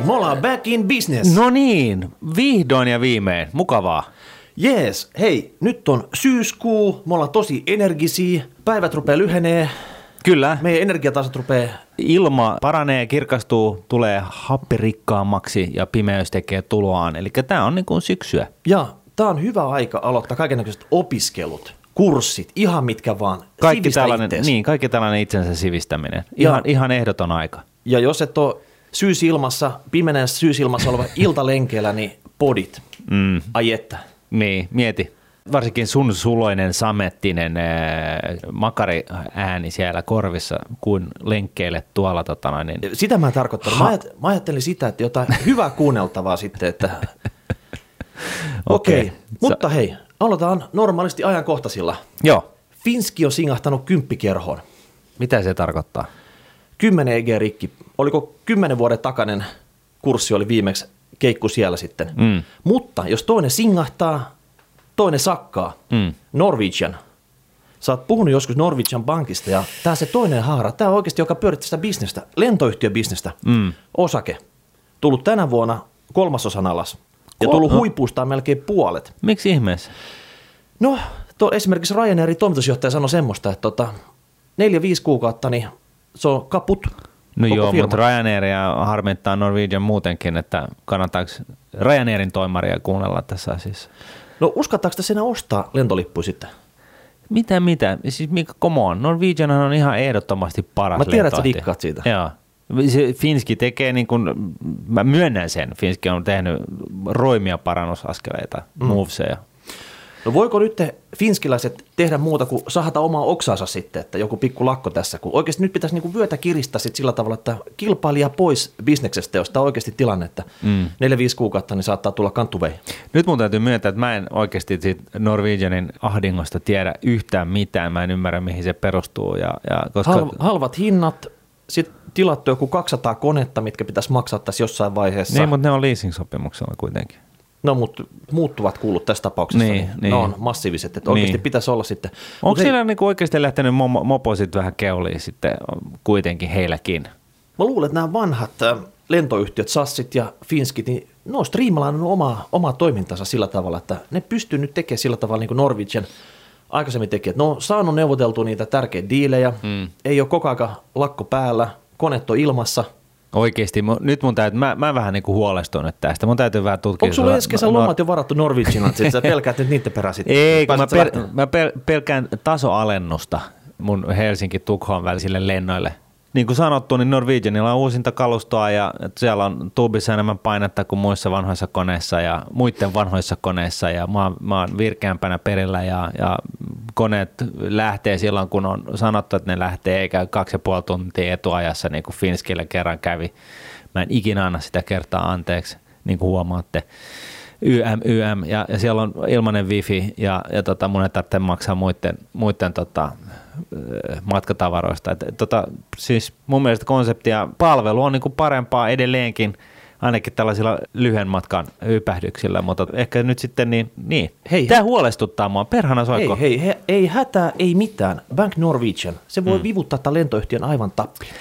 Matti, me ollaan back in business. No niin, vihdoin ja viimein. Mukavaa. Jees, hei, nyt on syyskuu, me ollaan tosi energisiä, päivät rupeaa lyhenee, Kyllä. meidän energiatasot rupeaa Ilma paranee, kirkastuu, tulee happirikkaammaksi ja pimeys tekee tuloaan. Eli tämä on niin kuin syksyä. Ja tämä on hyvä aika aloittaa kaikenlaiset opiskelut, kurssit, ihan mitkä vaan. Kaikki Sivistä tällainen, ittees. niin, kaikki tällainen itsensä sivistäminen. Ihan, Ja- ihan ehdoton aika. Ja jos et ole syysilmassa, pimeneessä syysilmassa oleva iltalenkeellä, niin podit. Mm. Ai että. Niin, mieti. Varsinkin sun suloinen samettinen ää, makariääni siellä korvissa, kun lenkkeille tuolla tota niin Sitä mä en tarkoittanut. Mä, ajat, mä ajattelin sitä, että jotain hyvää kuunneltavaa sitten, että okei. Okay. Okei. Mutta hei, aloitetaan normaalisti ajankohtaisilla. Joo, Finski on singahtanut kymppikierhoon. mitä se tarkoittaa? 10 EG rikki. Oliko 10 vuoden takainen kurssi oli viimeksi keikku siellä sitten. Mm. Mutta jos toinen singahtaa, toinen sakkaa. Mm. Norwegian. Sä oot puhunut joskus Norwegian Bankista ja tää se toinen haara, tää on oikeasti joka pyörittää sitä bisnestä, lentoyhtiöbisnestä, Mm. osake. Tullut tänä vuonna kolmasosan alas ja Ko- tullut no. huipuustaan melkein puolet. Miksi ihmeessä? No, tuo esimerkiksi Ryanairin toimitusjohtaja sanoi semmoista, että tota, neljä, viisi kuukautta, niin se on kaput. No koko joo, firma. mutta Ryanairia harmittaa Norwegian muutenkin, että kannattaako Ryanairin toimaria kuunnella tässä asiassa? No uskattaako te sinä ostaa lentolippuja sitten? Mitä, mitä? Siis Mika, come on. Norwegian on ihan ehdottomasti paras Mä tiedän, että sä siitä. Joo. Se Finski tekee niin kuin, mä myönnän sen, Finski on tehnyt roimia parannusaskeleita, mm. moveseja. No voiko nyt te finskiläiset tehdä muuta kuin sahata omaa oksaansa sitten, että joku pikku lakko tässä, kun oikeasti nyt pitäisi niinku vyötä kiristää sit sillä tavalla, että kilpailija pois bisneksestä, jos tämä on oikeasti tilanne, että mm. 4-5 kuukautta, niin saattaa tulla kantuvei. Nyt mun täytyy myöntää, että mä en oikeasti siitä Norwegianin ahdingosta tiedä yhtään mitään. Mä en ymmärrä, mihin se perustuu. Ja, ja koska... Hal, halvat hinnat, sitten tilattu joku 200 konetta, mitkä pitäisi maksaa tässä jossain vaiheessa. Niin, mutta ne on leasing-sopimuksella kuitenkin. No, mutta muuttuvat kuulut tässä tapauksessa, Niin, niin, niin. ne on massiiviset, että oikeasti Niin. pitäisi olla sitten. Onko Mut siellä niinku oikeasti lähtenyt momo, mopo sit vähän keuliin sitten kuitenkin heilläkin? Mä luulen, että nämä vanhat äh, lentoyhtiöt, Sassit ja Finskit, niin ne on striimalaannut omaa, omaa toimintansa sillä tavalla, että ne pystyy nyt tekemään sillä tavalla niin kuin Norwegian aikaisemmin teki, että ne on saanut neuvoteltua niitä tärkeitä diilejä, mm. ei ole koko ajan lakko päällä, koneet on ilmassa. Oikeasti, nyt mun täytyy, mä, mä vähän niinku huolestun nyt tästä. Mun täytyy vähän tutkia. Onko sulla ensi kesän no- lomat jo varattu Norwegian, että sä pelkäät nyt niiden perään sitten? Ei, kun mä, pel- mä pel- pelkään tasoalennusta mun Helsinki-Tukholm välisille lennoille. Niin kuin sanottu, niin Norwegianilla on uusinta kalustoa ja siellä on tuubissa enemmän painetta kuin muissa vanhoissa koneissa ja muiden vanhoissa koneissa ja mä, oon- mä oon virkeämpänä perillä ja, ja koneet lähtee silloin, kun on sanottu, että ne lähtee eikä kaksi ja puoli tuntia etuajassa niin kuin Finskille kerran kävi. Mä en ikinä anna sitä kertaa anteeksi, niin kuin huomaatte. YM, YM, ja, ja siellä on ilmainen wifi, ja, ja tota, mun ei tarvitse maksaa muiden, muiden tota, matkatavaroista. Et, tota, siis mun mielestä konsepti ja palvelu on niinku parempaa edelleenkin, ainakin tällaisilla lyhyen matkan hypähdyksillä, mutta ehkä nyt sitten niin, niin. Hei, Tämä huolestuttaa mua, perhana soiko. Hei, hei, he, ei hätää, ei mitään. Bank Norwegian, se voi mm. vivuttaa tämän lentoyhtiön aivan tappiin.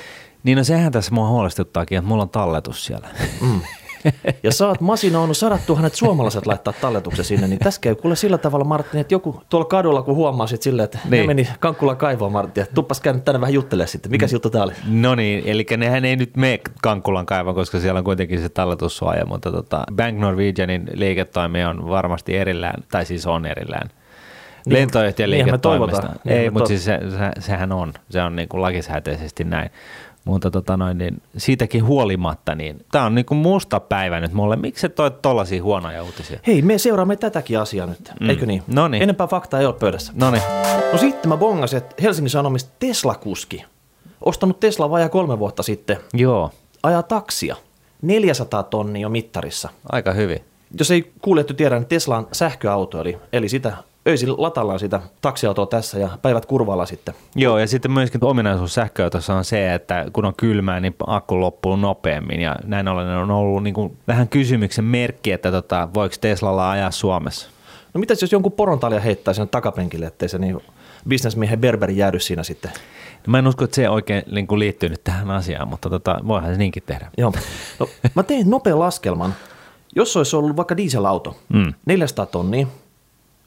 Niin no sehän tässä mua huolestuttaakin, että mulla on talletus siellä. Mm. Ja sä oot masinoinut sadat tuhannet suomalaiset laittaa talletuksen sinne, niin tässä käy kuule sillä tavalla, Martin, että joku tuolla kadulla, kun huomaa sit silleen, että niin. Niin. ne meni Kankkulan kaivoon, Martin, että tuppas käynyt tänne vähän juttelemaan sitten. Mikä mm. juttu tää oli? No niin, eli nehän ei nyt mene Kankkulan kaivon, koska siellä on kuitenkin se talletussuoja, mutta tota, Bank Norwegianin liiketoimi on varmasti erillään, tai siis on erillään. Niin, Lentoyhtiön liiketoimista. Niinhän Ei, mutta siis se, se, sehän on, se on niin kuin lakisääteisesti näin. Mutta tota noin, niin siitäkin huolimatta, niin tämä on niin kuin musta päivä nyt mulle. Miksi sä toit tollasia huonoja uutisia? Hei, me seuraamme tätäkin asiaa nyt, mm. eikö niin? Noniin. Enempää faktaa ei ole pöydässä. No niin, No sitten mä bongasin, että Helsingin Sanomista Tesla-kuski, ostanut Tesla vajaa kolme vuotta sitten, joo, ajaa taksia, 400 tonnia on mittarissa. aika hyvin. Jos ei kuulettu tiedä, niin Tesla on sähköauto, eli, eli sitä öisin latallaan sitä taksiautoa tässä ja päivät kurvalla sitten. Joo, ja sitten myöskin ominaisuus sähköautossa on se, että kun on kylmää, niin akku loppuu nopeammin. Ja näin ollen on ollut niin kuin vähän kysymyksen merkki, että tota, voiko Teslalla ajaa Suomessa. No mitäs jos jonkun porontalia heittää sinne takapenkille, ettei se niin bisnesmiehen berberi jäädy siinä sitten? Mä en usko, että se oikein niin kuin liittyy nyt tähän asiaan, mutta tota, voihan se niinkin tehdä. Joo. No, mä tein nopean laskelman. Jos olisi ollut vaikka dieselauto, Mm. 400 tonnia,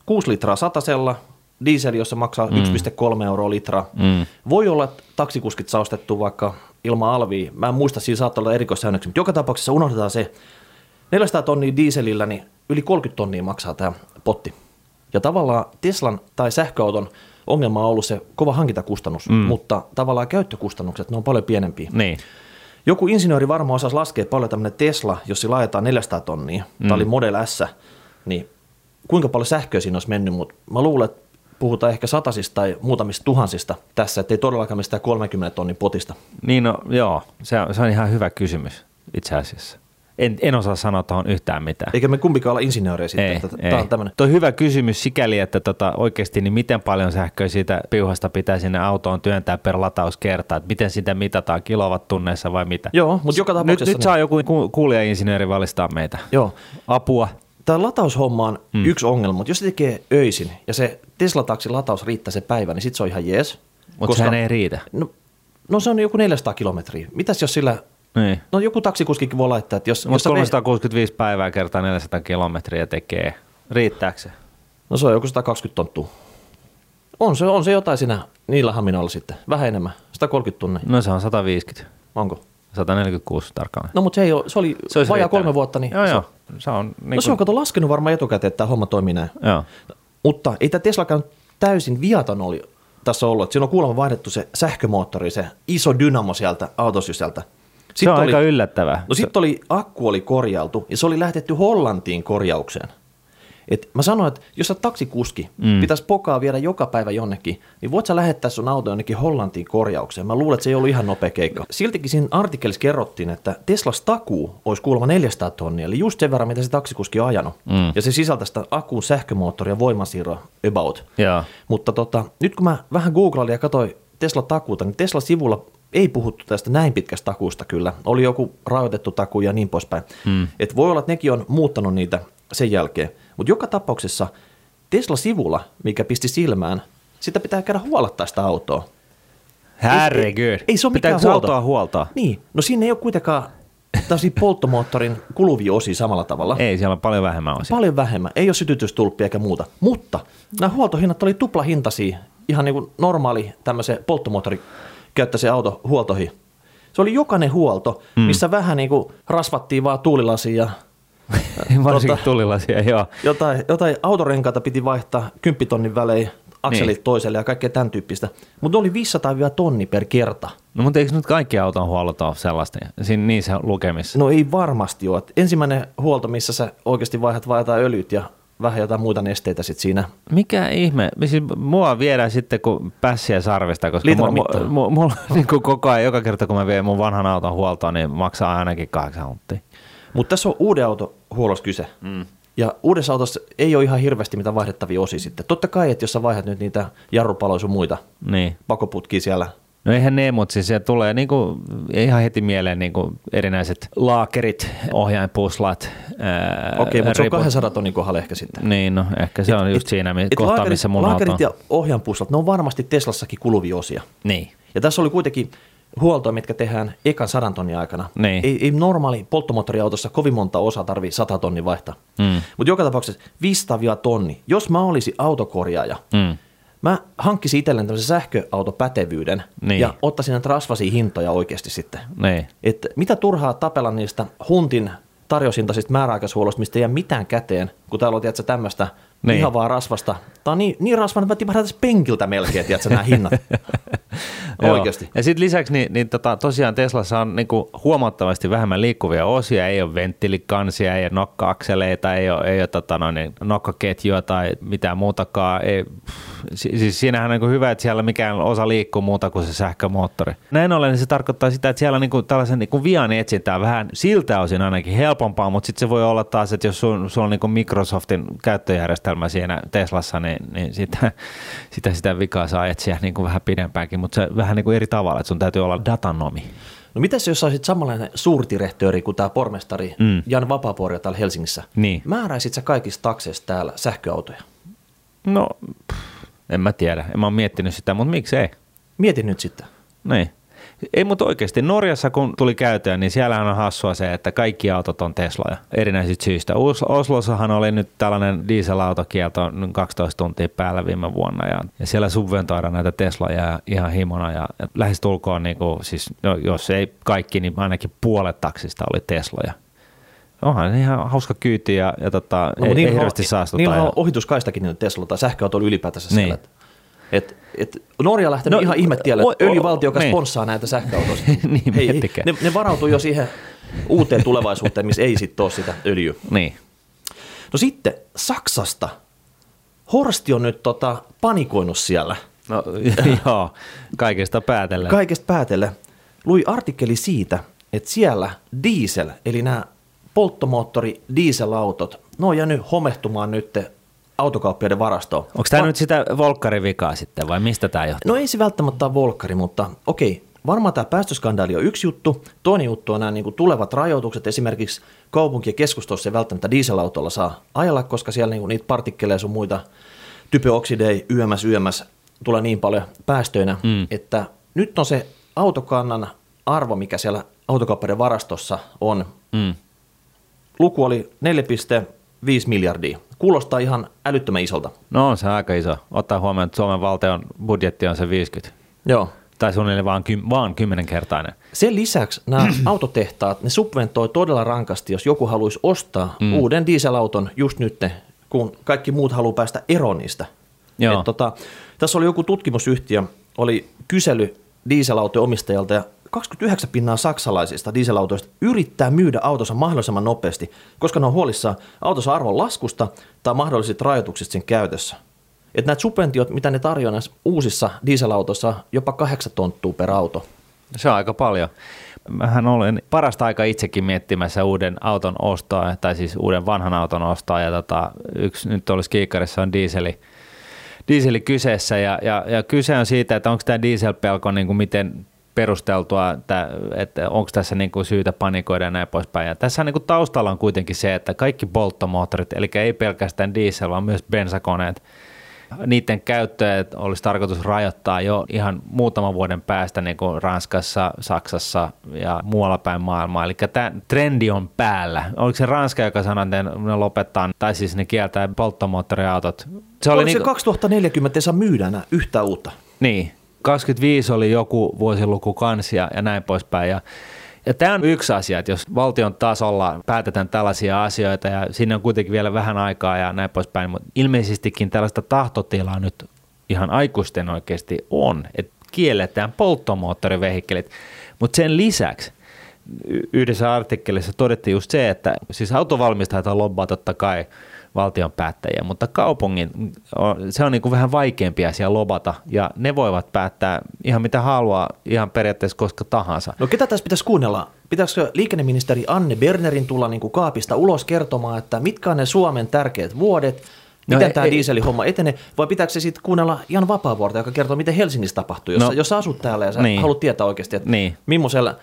6 litraa satasella, diesel, jossa maksaa mm. 1,3 euroa litra. Mm. Voi olla, että taksikuskit saa ostettua vaikka ilman alvia. Mä en muista, siinä saattaa olla erikoissäännöksiä, mutta joka tapauksessa unohdetaan se. 400 tonnia dieselillä, niin yli 30 tonnia maksaa tämä potti. Ja tavallaan Teslan tai sähköauton ongelma on ollut se kova hankintakustannus, mm. mutta tavallaan käyttökustannukset, ne on paljon pienempiä. Niin. Joku insinööri varmaan osasi laskea paljon tämmöinen Tesla, jos se laitetaan 400 tonnia, mm. tämä oli Model S, niin kuinka paljon sähköä siinä olisi mennyt, mutta mä luulen, että puhutaan ehkä satasista tai muutamista tuhansista tässä, ettei todellakaan mistään 30 tonnin potista. Niin no, joo, se on, se on ihan hyvä kysymys itse asiassa. En, en osaa sanoa tuohon yhtään mitään. Eikä me kumpikaan olla insinöörejä sitten, Ei, että ei. on. Toi hyvä kysymys sikäli, että tota, oikeasti niin miten paljon sähköä siitä piuhasta pitää sinne autoon työntää per latauskerta, että miten sitä mitataan kilowattunneissa vai mitä. Joo, mutta joka Nyt, tapauksessa... nyt saa joku ku- kuulijainsinööri valistaa meitä. Joo, Apua. Tämä lataushomma on mm. yksi ongelma, mutta jos se tekee öisin ja se Tesla-taksi lataus riittää se päivä, niin sitten se on ihan jees. Mutta sehän ei riitä. No, no se on joku 400 kilometriä. Mitäs jos sillä... Niin. No joku taksikuskikin voi laittaa, että jos... Mutta sä ve- 365 päivää kertaa 400 kilometriä tekee. Riittääkö se? No se on joku 120 tonttua. On se, on se jotain siinä niillä haminoilla sitten. Vähän enemmän. 130 tunnia. No se on 150. Onko? 146 tarkalleen. No mutta se, ei ole, se oli Se vajaa kolme vuotta. Niin Joo, se, joo. Se on, niin No se on kato laskenut varmaan etukäteen, että tämä homma toimii näin. Joo. Mutta ei tämä Teslakaan täysin viaton oli tässä ollut. Siinä on kuulemma vaihdettu se sähkömoottori, se iso dynamo sieltä autosysältä. Se on aika yllättävää. No sitten oli, akku oli korjailtu ja se oli lähetetty Hollantiin korjaukseen. Et mä sanoin, että jos sä taksikuski, Mm. pitäisi pokaa viedä joka päivä jonnekin, niin voit sä lähettää sun auto jonnekin Hollantiin korjaukseen. Mä luulen, että se ei ollut ihan nopea keikka. Siltikin siinä artikkelissa kerrottiin, että Teslas takuu olisi kuulemma 400 tonnia, eli just sen verran, mitä se taksikuski on ajanut. Mm. Ja se sisältää sitä akkuun sähkömoottoria ja voimansiirroa about. Joo. Mutta tota, nyt kun mä vähän googlailin ja katsoin Tesla-takuuta, niin Tesla-sivulla ei puhuttu tästä näin pitkästä takuusta kyllä. Oli joku rajoitettu takuu ja niin poispäin. Mm. Et voi olla, että nekin on muuttanut niitä sen jälkeen. Mutta joka tapauksessa Tesla-sivulla, mikä pisti silmään, sitä pitää käydä huolattaa sitä autoa. Herregud. Ei se ole mikään Pitääkö huolto. autoa huoltaa? Niin, no siinä ei ole kuitenkaan tällaisia polttomoottorin kuluvia osia samalla tavalla. Ei, siellä on paljon vähemmän osia. Paljon vähemmän. Ei ole sytytystulppia eikä muuta. Mutta nämä huoltohinnat oli tuplahintaisia. Ihan niin kuin normaali tämmöisen polttomoottori käyttäisen auto huoltoihin. Se oli jokainen huolto, mm. missä vähän niin kuin rasvattiin vaan tuulilasia ja Varsinkin tota- tulilasia, joo. jotain, jotain autorenkaita piti vaihtaa kymppitonnin välein akselit Niin. toiselle ja kaikkea tämän tyyppistä. Mutta oli 500 tonni per kerta. No mutta eikö nyt kaikki auton huollot ole sellaista, siinä niissä lukemissa? No ei varmasti ole. Ensimmäinen huolto, missä sä oikeasti vaihdat vaan jotain öljyt ja vähän jotain muita nesteitä sit siinä. Mikä ihme? Siis mua viedään sitten kuin pässiä sarvista, koska Litran mulla, mittaan. mulla, mulla niin kuin koko ajan, joka kerta kun mä vien mun vanhan auton huoltoon, niin maksaa ainakin kahdeksan hunttia. Mutta tässä on uuden auton huollossa kyse. Mm. Ja uudessa autossa ei ole ihan hirveästi mitä vaihdettavia osia sitten. Totta kai, että jos sä vaihdat nyt niitä jarrupaloja sun muita Niin. pakoputkia siellä, No eihän ne, mutta siis siellä tulee niinku, ihan heti mieleen niinku erinäiset laakerit, ohjainpuslat. okei, mutta se on riput. 200 tonnin kohdalla ehkä sitten. Niin, no ehkä se on just siinä et kohtaa, laakerit, missä mun auto laakerit on. ja ohjanpuslat, ne on varmasti Teslassakin kuluvia osia. Niin. Ja tässä oli kuitenkin huoltoa, mitkä tehdään ekan sadan tonnin aikana. Niin. Ei, ei normaali polttomoottoriautossa kovin monta osaa tarvii 100 tonnin vaihtaa. Mm. Mutta joka tapauksessa 500 tonni. Jos mä olisin autokorjaaja, Mm. mä hankkisin itselleen tämmöisen sähköautopätevyyden Niin. ja ottaisin näitä rasvasia hintoja oikeasti sitten. Niin. Et mitä turhaa tapella niistä huntin tarjosintaisista määräaikaishuollosta, mistä ei jää mitään käteen, kun täällä on tämmöistä Niin. niin. ihavaa rasvasta. Tämä on niin, niin rasvana, että mä tipahdataan penkiltä melkein, tiedätkö, nämä hinnat. Oikeasti. Ja sitten lisäksi niin, niin tota, tosiaan Teslassa on niinku huomattavasti vähemmän liikkuvia osia, ei ole venttiilikansia, ei ole nokka-akseleita, ei ole, ei ole tota, noin, niin, nokkaketjua tai mitään muutakaan. Ei, si- siis siinähän on niinku hyvä, että siellä mikään osa liikkuu muuta kuin se sähkömoottori. Näin ollen niin se tarkoittaa sitä, että siellä niinku tällaisen niinku vian etsintää vähän siltä osin ainakin helpompaa, mutta sitten se voi olla taas, että jos sulla on niinku Microsoftin käyttöjärjestelmä siinä Teslassa, niin, niin sitä, sitä, sitä vikaa saa etsiä niinku vähän pidempäänkin, mutta se vähän niinku eri tavalla, että sun täytyy olla datanomi. No mitäs jos saisit samanlainen suurtirehtööri kuin tämä pormestari Mm. Jan Vapaapuoria täällä Helsingissä? Niin. Määräisit sä kaikista takseista täällä sähköautoja? No, pff, en mä tiedä, en mä ole miettinyt sitä, mutta miksei? Mieti nyt sitten. Niin. Ei, mutta oikeasti Norjassa kun tuli käytöön, niin siellähän on hassua se, että kaikki autot on Tesloja erinäisistä syistä. Oslossahan oli nyt tällainen dieselautokielto 12 tuntia päällä viime vuonna ja, ja siellä subventoidaan näitä Tesloja ihan himona ja, ja lähestulkoon, niin kuin, siis, no, jos ei kaikki, niin ainakin puolet taksista oli Tesloja. Onhan ihan hauska kyyti ja, ja tota, no, ei, ei hirveästi saastuta. Niillä on ohituskaistakin niin Tesla tai sähköauto ylipäätänsä niin. siellä. Et, et Norja on lähtenyt no, ihan ihmettielle, että öljyvaltio, joka niin. sponssaa näitä sähköautoja. niin, Hei, ne, ne varautuu jo siihen uuteen tulevaisuuteen, missä ei sitten ole sitä öljyä. Niin. No sitten Saksasta. Horsti on nyt tota, panikoinut siellä. No joo, kaikesta päätellen. Kaikesta päätellen. Lui artikkeli siitä, että siellä diesel, eli nämä polttomoottori dieselautot, ne on jäänyt homehtumaan nyt autokauppiaiden varastoon. Onko tämä Va- nyt sitä volkkarivikaa sitten vai mistä tämä johtuu? No ei se välttämättä ole volkkari, mutta okei, varmaan tämä päästöskandaali on yksi juttu. Toinen juttu on nämä niin kuin tulevat rajoitukset. Esimerkiksi kaupunki- ja keskustossa ei välttämättä dieselautolla saa ajella, koska siellä niin kuin niitä partikkeleja sun muita typyoksideja yömäs yömäs tulee niin paljon päästöinä, mm. että nyt on se autokannan arvo, mikä siellä autokauppaiden varastossa on. Mm. Luku oli 5 miljardia. Kuulostaa ihan älyttömän isolta. No on se aika iso. Ottaa huomioon, että Suomen valtion budjetti on se 50. Joo. Tai suunnilleen vaan, ky- vaan kymmenenkertainen. Sen lisäksi nämä autotehtaat, ne subventoi todella rankasti, jos joku haluaisi ostaa mm. uuden dieselauton just nyt, kun kaikki muut haluaa päästä eroon niistä. Joo. Et tota, tässä oli joku tutkimusyhtiö, oli kysely dieselautojen omistajalta ja 29 pinnaa saksalaisista dieselautoista yrittää myydä autonsa mahdollisimman nopeasti, koska ne on huolissaan autonsa arvon laskusta tai mahdollisista rajoituksista sen käytössä. Että näitä subventiot, mitä ne tarjoaa uusissa dieselautoissa, jopa 8 tonttua per auto. Se on aika paljon. Mähän olen parasta aika itsekin miettimässä uuden auton ostoa, tai siis uuden vanhan auton ostoa, ja tota, yksi nyt olisi kiikkarissa on dieseli, dieseli kyseessä, ja, ja, ja kyse on siitä, että onko tämä dieselpelko niin kuin miten perusteltua, että, että onko tässä niin kuin syytä panikoida ja näin poispäin. Ja tässä niin kuin taustalla on kuitenkin se, että kaikki polttomoottorit, eli ei pelkästään diesel, vaan myös bensakoneet, niiden käyttöä olisi tarkoitus rajoittaa jo ihan muutaman vuoden päästä niin kuin Ranskassa, Saksassa ja muualla päin maailmaa. Eli tämä trendi on päällä. Oliko se Ranska, joka sanoi, että ne lopettaa, tai siis ne kieltää polttomoottoriautot? Se oli niin kuin... se 2040 ei saa myydä enää yhtä uutta? Niin, 25 oli joku vuosiluku kansi ja, ja näin poispäin. Ja, ja tämä on yksi asia, että jos valtion tasolla päätetään tällaisia asioita ja sinne on kuitenkin vielä vähän aikaa ja näin poispäin, mutta ilmeisestikin tällaista tahtotilaa nyt ihan aikuisten oikeasti on, että kielletään polttomoottorivehikkelit. Mutta sen lisäksi yhdessä artikkelissa todettiin just se, että siis autovalmistajat on lobbaa totta kai – valtion päättäjiä, mutta kaupungin, se on niin kuin vähän vaikeampi asia lobata ja ne voivat päättää ihan mitä haluaa ihan periaatteessa koska tahansa. No ketä tässä pitäisi kuunnella? Pitäisikö liikenneministeri Anne Bernerin tulla niin kuin kaapista ulos kertomaan, että mitkä on ne Suomen tärkeät vuodet, no miten no, tämä dieselihomma etenee, vai pitääkö se sitten kuunnella Jan Vapaavuorta, joka kertoo, miten Helsingissä tapahtuu, jos, no, jos asut täällä ja sä niin. haluat tietää oikeasti, että niin. millaisella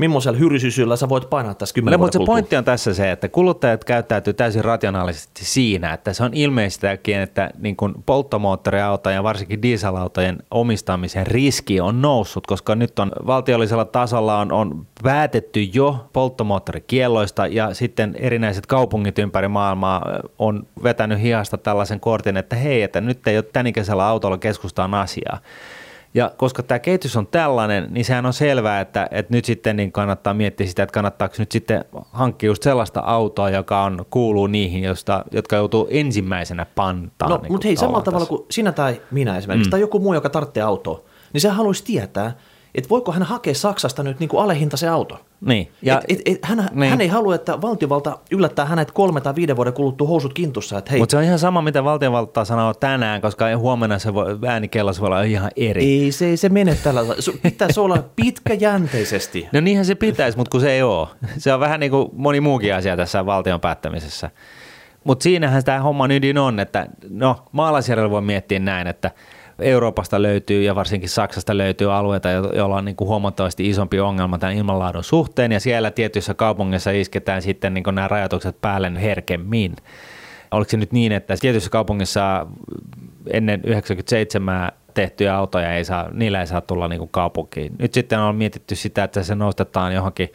millaisella hyrysysyllä sä voit painaa tässä kymmenen no, mutta se pointti on tässä se, että kuluttajat käyttäytyy täysin rationaalisesti siinä, että se on ilmeistäkin, että niin kuin polttomoottoriautojen ja varsinkin dieselautojen omistamisen riski on noussut, koska nyt on valtiollisella tasolla on, on päätetty jo polttomoottorikielloista ja sitten erinäiset kaupungit ympäri maailmaa on vetänyt hiasta tällaisen kortin, että hei, että nyt ei ole tänikäisellä autolla keskustaan asiaa. Ja koska tämä kehitys on tällainen, niin sehän on selvää, että, että nyt sitten niin kannattaa miettiä sitä, että kannattaako nyt sitten hankkia just sellaista autoa, joka on, kuuluu niihin, josta, jotka joutuu ensimmäisenä pantaan. No, niin mutta hei, samalla tavalla kuin sinä tai minä esimerkiksi, mm. tai joku muu, joka tarvitsee autoa, niin se haluaisi tietää, että voiko hän hakea Saksasta nyt niin kuin alehintaisen auto. Niin. Ja, et, et, et, hän, niin. hän ei halua, että valtiovalta yllättää hänet kolme tai viiden vuoden kuluttua housut kintussa. Että Mutta se on ihan sama, mitä valtiovalta sanoo tänään, koska huomenna se voi, äänikellas voi olla ihan eri. Ei se, se mene tällä Pitäisi olla pitkäjänteisesti. No niinhän se pitäisi, mutta kun se ei ole. Se on vähän niin kuin moni muukin asia tässä valtion päättämisessä. Mutta siinähän tämä homma ydin on, että no maalaisjärjellä voi miettiä näin, että – Euroopasta löytyy ja varsinkin Saksasta löytyy alueita, joilla on niin kuin huomattavasti isompi ongelma tämän ilmanlaadun suhteen ja siellä tietyissä kaupungeissa isketään sitten niin kuin nämä rajoitukset päälle herkemmin. Oliko se nyt niin, että tietyissä kaupungissa ennen 97 tehtyjä autoja, ei saa, niillä ei saa tulla niin kuin kaupunkiin. Nyt sitten on mietitty sitä, että se nostetaan johonkin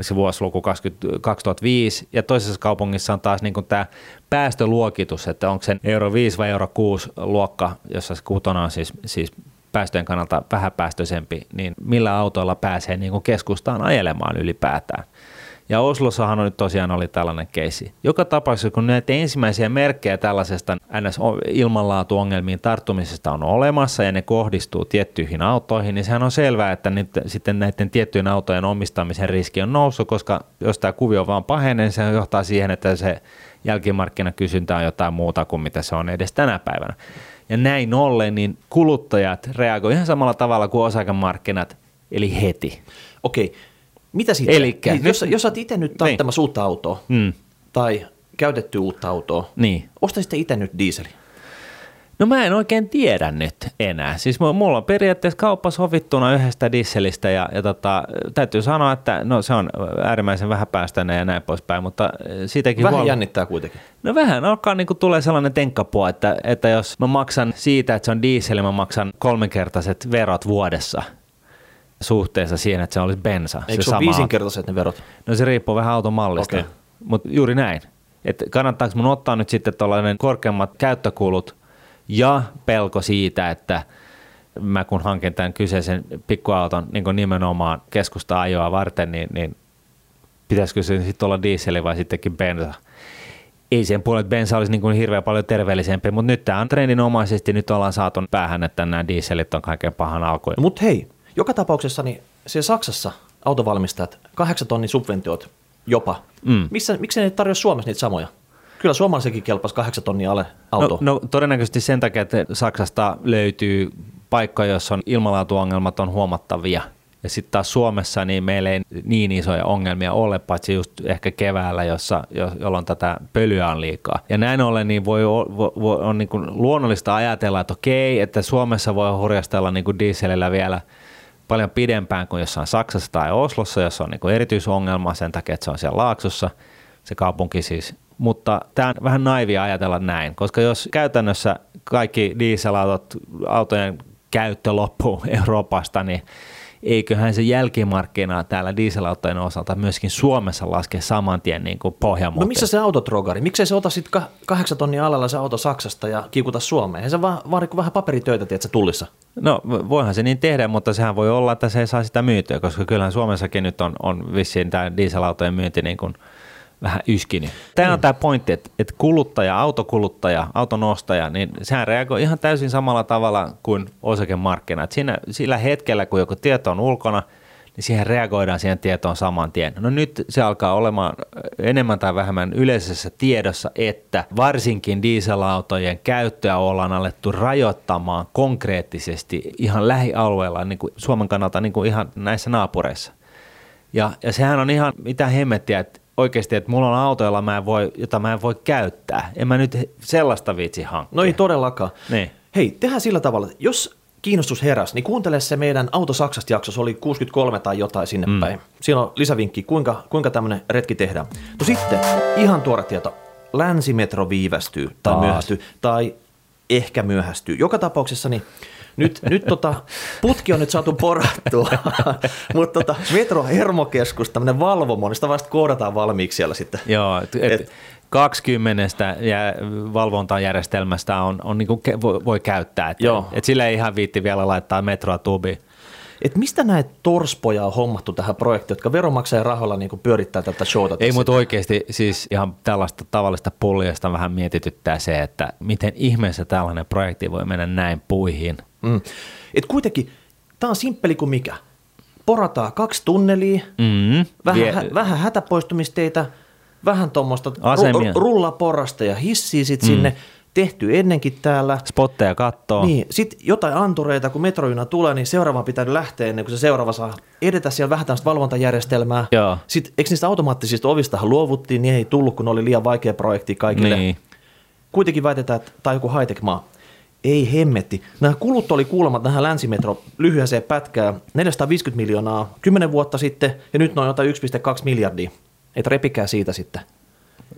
se vuosiluku 20, 2005, ja toisessa kaupungissa on taas niin tämä päästöluokitus, että onko se euro 5 vai euro 6 luokka, jossa se kutona on siis, siis päästöjen kannalta vähäpäästöisempi, niin millä autoilla pääsee niin keskustaan ajelemaan ylipäätään. Ja Oslossahan on nyt tosiaan oli tällainen keissi. Joka tapauksessa, kun näitä ensimmäisiä merkkejä tällaisesta NS-ilmanlaatuongelmiin tarttumisesta on olemassa ja ne kohdistuu tiettyihin autoihin, niin sehän on selvää, että nyt, sitten näiden tiettyjen autojen omistamisen riski on noussut, koska jos tämä kuvio vaan pahenee, niin se johtaa siihen, että se jälkimarkkinakysyntä on jotain muuta kuin mitä se on edes tänä päivänä. Ja näin ollen, niin kuluttajat reagoivat ihan samalla tavalla kuin osakemarkkinat, eli heti. Okei, mitä sitten? Elikkä, Hei, jos, jos olet itse nyt taittamassa niin. uutta autoa Mm. tai käytetty uutta autoa, Niin. ostasitte itse nyt dieseli. No mä en oikein tiedä nyt enää. Siis mu- mulla on periaatteessa kauppa sovittuna yhdestä dieselistä ja, ja tota, täytyy sanoa, että no se on äärimmäisen vähäpäästöinen ja näin poispäin, mutta siitäkin Vähän huol- jännittää kuitenkin. No vähän alkaa niinku tulee sellainen tenkkapua, että, että jos mä maksan siitä, että se on diesel, mä maksan kolminkertaiset verot vuodessa suhteessa siihen, että se olisi bensa. Eikö se, ole sama auto. viisinkertaiset ne verot? No se riippuu vähän auton mallista, Okei. mutta juuri näin. Että kannattaako mun ottaa nyt sitten tuollainen korkeammat käyttökulut ja pelko siitä, että mä kun hankin tämän kyseisen pikkuauton niin nimenomaan keskusta ajoa varten, niin, niin pitäisikö se sitten olla dieseli vai sittenkin bensa? Ei sen puolet bensa olisi niin kuin hirveän paljon terveellisempi, mutta nyt tämä on trendinomaisesti, nyt ollaan saatu päähän, että nämä dieselit on kaiken pahan alkuja. Mutta hei, joka tapauksessa niin siellä Saksassa autovalmistajat, kahdeksan tonnin subventiot jopa. Mm. Missä, miksi ne ei tarjoa Suomessa niitä samoja? Kyllä suomalaisenkin kelpasi kahdeksan tonnia alle auto. No, no todennäköisesti sen takia, että Saksasta löytyy paikka, jossa on ilmanlaatuongelmat on huomattavia. Ja sitten taas Suomessa niin meillä ei niin isoja ongelmia ole, paitsi just ehkä keväällä, jossa, jo- jolloin tätä pölyä on liikaa. Ja näin ollen niin voi, voi, on niin kuin luonnollista ajatella, että okei, että Suomessa voi hurjastella niin kuin dieselillä vielä paljon pidempään kuin jossain Saksassa tai Oslossa, jossa on niin kuin erityisongelma sen takia, että se on siellä laaksossa, se kaupunki siis. Mutta tämä on vähän naivia ajatella näin, koska jos käytännössä kaikki dieselautot, autojen käyttö loppuu Euroopasta, niin eiköhän se jälkimarkkina täällä dieselautojen osalta myöskin Suomessa laske saman tien niin kuin pohjamuuteen. No missä se autotrogari? Miksei se ota sitten kahdeksan tonnia alalla se auto Saksasta ja kiikuta Suomeen? Ei se vaan vaadi kuin vähän paperitöitä, tiedätkö, tullissa. No voihan se niin tehdä, mutta sehän voi olla, että se ei saa sitä myytyä, koska kyllähän Suomessakin nyt on, on vissiin tämä dieselautojen myynti niin kuin vähän yskinyt. Tämä on tämä pointti, että, että kuluttaja, autokuluttaja, auton ostaja, niin sehän reagoi ihan täysin samalla tavalla kuin osakemarkkinat. Siinä, sillä hetkellä, kun joku tieto on ulkona, niin siihen reagoidaan siihen tietoon saman tien. No nyt se alkaa olemaan enemmän tai vähemmän yleisessä tiedossa, että varsinkin dieselautojen käyttöä ollaan alettu rajoittamaan konkreettisesti ihan lähialueella niin kuin Suomen kannalta niin kuin ihan näissä naapureissa. Ja, ja sehän on ihan mitä hemmettiä, että oikeasti, että mulla on auto, jolla mä en voi, jota mä en voi käyttää. En mä nyt sellaista viitsi hankkia. No ei todellakaan. Niin. Hei, tehdään sillä tavalla, että jos kiinnostus heräsi, niin kuuntele se meidän Auto Saksasta jaksossa, oli 63 tai jotain sinne mm. päin. Siinä on lisävinkki, kuinka, kuinka tämmöinen retki tehdään. No sitten, ihan tuore tieto, länsimetro viivästyy tai Taas. myöhästyy tai ehkä myöhästyy. Joka tapauksessa niin nyt, nyt tota, putki on nyt saatu porattua, mutta tota, Metro Hermokeskus, tämmöinen valvomo, niin sitä vasta koodataan valmiiksi siellä sitten. Joo, et, et, Et- 20 ja valvontajärjestelmästä on, on niin kuin voi, voi käyttää. Et, Joo. et sillä ei ihan viitti vielä laittaa metroa tubiin. Et mistä näitä torspoja on hommattu tähän projektiin, jotka veronmaksajan rahoilla niin pyörittää tätä showta? Ei, mutta oikeasti siis ihan tällaista tavallista puljasta vähän mietityttää se, että miten ihmeessä tällainen projekti voi mennä näin puihin. Mm. Et kuitenkin, tämä on simppeli kuin mikä. Porataan kaksi tunnelia, Mm. vähän, Vie- hä, vähän hätäpoistumisteitä, vähän tuommoista ru, rullaporasta ja hissiä sit sinne, tehty ennenkin täällä. Spotteja kattoo. Niin, sitten jotain antureita, kun metrojuna tulee, niin seuraava pitää lähteä ennen kuin se seuraava saa edetä siellä vähän tämmöistä valvontajärjestelmää. Joo. Sitten, eikö niistä automaattisista ovistahan luovuttiin, niin ei tullut, kun oli liian vaikea projekti kaikille. Niin. Kuitenkin väitetään, että tämä on joku high-tech-maa. Ei hemmetti. Nämä kulut oli kuulemma tähän länsimetro lyhyeseen pätkään 450 miljoonaa 10 vuotta sitten, ja nyt noin jotain 1,2 miljardia. Et repikää siitä sitten.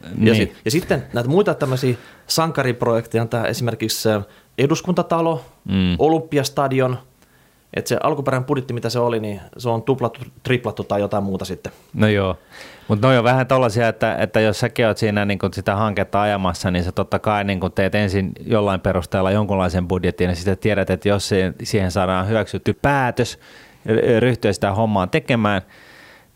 Ja, Niin. sit, ja sitten näitä muita tämmöisiä sankariprojekteja on tämä esimerkiksi äh, eduskuntatalo, mm. Olympiastadion, että se alkuperäinen budjetti, mitä se oli, niin se on tuplattu, triplattu tai jotain muuta sitten. No joo, mutta ne on vähän tollaisia, että, että jos säkin oot siinä niin sitä hanketta ajamassa, niin sä totta kai niin teet ensin jollain perusteella jonkunlaisen budjetin ja sitten tiedät, että jos siihen- saadaan hyväksytty päätös ryhtyä sitä hommaa tekemään,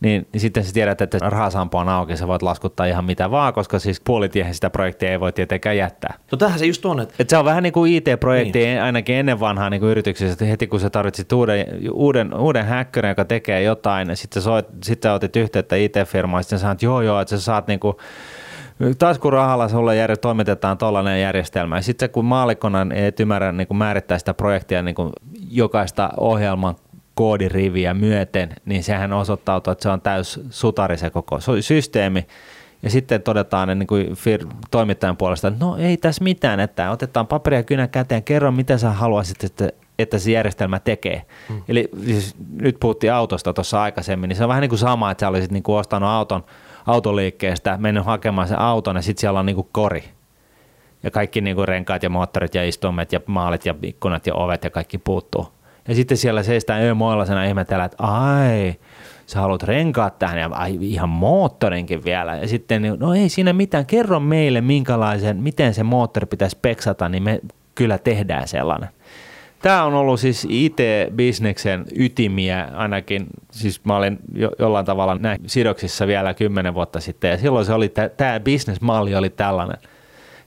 niin, niin sitten sä tiedät, että rahasampo on auki, sä voit laskuttaa ihan mitä vaan, koska siis puolitiehen sitä projektia ei voi tietenkään jättää. No tähän se just on, että Et se on vähän niin kuin IT-projekti niin. ainakin ennen vanhaa niin kuin yrityksissä, että heti kun sä tarvitsit uuden, uuden, uuden hackerin, joka tekee jotain, sitten sä, soit, sit sä otit yhteyttä IT-firmaan, sitten sä sanot, joo joo, että sä saat niin kuin, taskurahalla sulle jär, toimitetaan tuollainen järjestelmä. Ja sitten kun maallikkona et ymmärrä niin kuin määrittää sitä projektia niin kuin jokaista ohjelman koodiriviä myöten, niin sehän osoittautuu, että se on täys sutari se koko sy- systeemi. Ja sitten todetaan niin kuin fir- toimittajan puolesta, että no ei tässä mitään, että otetaan paperia kynä käteen, kerro mitä sä haluaisit, että, että se järjestelmä tekee. Hmm. Eli siis, nyt puhuttiin autosta tuossa aikaisemmin, niin se on vähän niin kuin sama, että sä olisit niin kuin ostanut auton autoliikkeestä, mennyt hakemaan sen auton ja sitten siellä on niin kuin kori. Ja kaikki niin kuin renkaat ja moottorit ja istumet ja maalit ja ikkunat ja ovet ja kaikki puuttuu. Ja sitten siellä seistään yömoillasena ihmetellä, että ai, sä haluat renkaat tähän ja ai, ihan moottorinkin vielä. Ja sitten, no ei siinä mitään, kerro meille minkälaisen, miten se moottori pitäisi peksata, niin me kyllä tehdään sellainen. Tämä on ollut siis IT-bisneksen ytimiä ainakin, siis mä olin jo, jollain tavalla näin sidoksissa vielä kymmenen vuotta sitten ja silloin se oli, tämä bisnesmalli oli tällainen.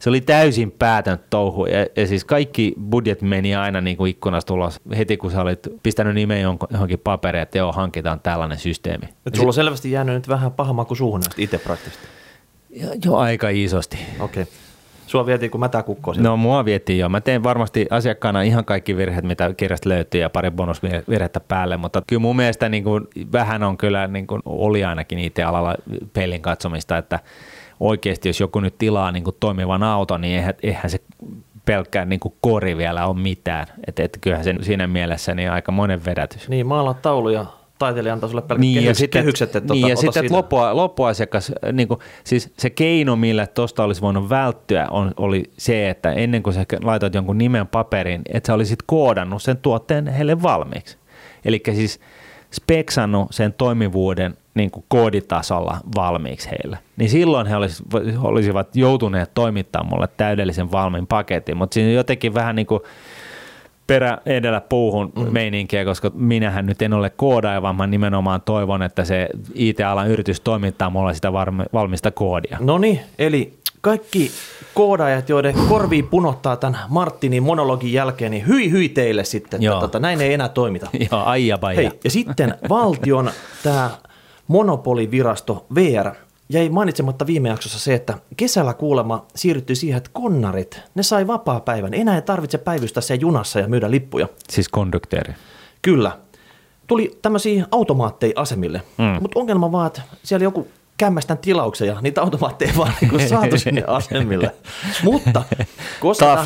Se oli täysin päätön touhu ja, ja siis kaikki budjet meni aina niin kuin ikkunasta ulos heti kun sä olit pistänyt nimen johonkin paperiin, että joo, hankitaan tällainen systeemi. et sulla on selvästi jäänyt nyt vähän paha maku suuhun näistä IT-projekteista. Jo, jo aika isosti. Okei. Okay. Sua vietiin kuin mätä kukkoa siellä. No mua vietiin jo. Mä teen varmasti asiakkaana ihan kaikki virheet, mitä kirjasta löytyy ja pari bonusvirhettä päälle, mutta kyllä mun mielestä niin kuin, vähän on kyllä, niin kuin oli ainakin IT-alalla pelin katsomista, että oikeasti jos joku nyt tilaa niin kuin toimivan auton, niin eihän, eihän se pelkkään niin kuin kori vielä ole mitään. Että et kyllähän se siinä mielessä niin aika monen vedätys. Niin, maala taulu ja taiteilija antaa sulle pelkät Niin, ja kehykset, sitten, kehykset että niin, ota, ja sitten siitä. loppu, loppuasiakas, niin kuin, siis se keino, millä tuosta olisi voinut välttyä, on, oli se, että ennen kuin sä laitat jonkun nimen paperiin, että sä olisit koodannut sen tuotteen heille valmiiksi. Eli siis speksannut sen toimivuuden niin kuin kooditasolla valmiiksi heille. Niin silloin he olisivat, olisivat joutuneet toimittamaan mulle täydellisen valmiin paketin, mutta siinä jotenkin vähän niin kuin perä edellä puuhun mm. meininkiä, koska minähän nyt en ole koodaaja, vaan mä nimenomaan toivon, että se IT-alan yritys toimittaa mulle sitä valmista koodia. No niin, eli kaikki koodaajat, joiden korviin punottaa tämän Martinin monologin jälkeen, niin hyi hyi teille sitten, Joo. että tota, näin ei enää toimita. Joo, aija. Hei, ja sitten valtion tämä monopolivirasto VR jäi mainitsematta viime jaksossa se, että kesällä kuulemma siirrytty siihen, että konnarit, ne sai vapaa-päivän. Enää ei tarvitse päivystää siellä junassa ja myydä lippuja. Siis kondukteeri. Kyllä. Tuli tämmöisiä automaatteja asemille, mm. mutta ongelma vaan, että siellä joku kämmästän tilauksen ja niitä automaatteja vaan niin saatu sinne asemille. Mutta koska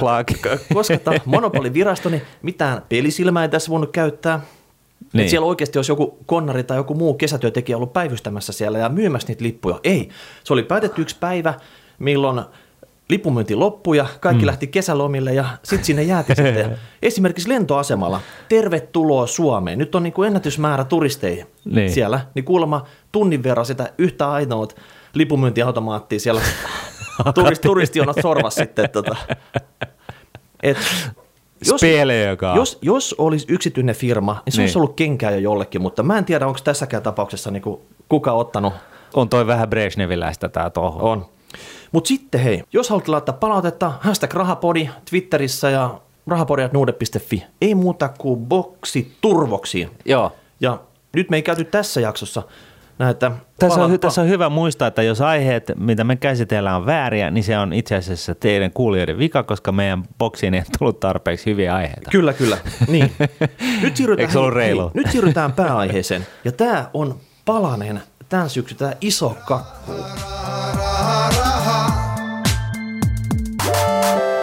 koska monopolivirasto, niin mitään pelisilmää ei tässä voinut käyttää. Niin. Että siellä oikeasti olisi joku konnari tai joku muu kesätyötekijä ollut päivystämässä siellä ja myymässä niitä lippuja. Ei, se oli päätetty yksi päivä, milloin lipunmyynti loppui ja kaikki mm. lähti kesälomille ja sitten sinne jäätiin sitten. Ja Esimerkiksi lentoasemalla, tervetuloa Suomeen. Nyt on niin kuin ennätysmäärä turisteja niin. Siellä, niin kuulemma tunnin verran sitä yhtä ainoa lipunmyyntiautomaattia siellä turist, turistionat sorvas sitten. Tota. Et, On. jos, jos olisi yksityinen firma, niin se niin. olisi ollut kenkää jo jollekin, mutta mä en tiedä, onko tässäkään tapauksessa niin kuin, kuka ottanut. On toi vähän Brezhneviläistä tää toho. On. Mutta sitten hei, jos haluat laittaa palautetta, hashtag rahapodi Twitterissä ja rahapodi.nuude.fi. Ei muuta kuin boksi turvoksiin. Joo. Ja nyt me ei käyty tässä jaksossa näitä... Tässä on, tässä on hyvä muistaa, että jos aiheet, mitä me käsitellään, on vääriä, niin se on itse asiassa teidän kuulijoiden vika, koska meidän boksiin ei tullut tarpeeksi hyviä aiheita. Kyllä, kyllä. Niin. Nyt siirrytään, hei, hei, nyt siirrytään pääaiheeseen. Ja tämä on palanen tämän syksy, tämä iso kakku.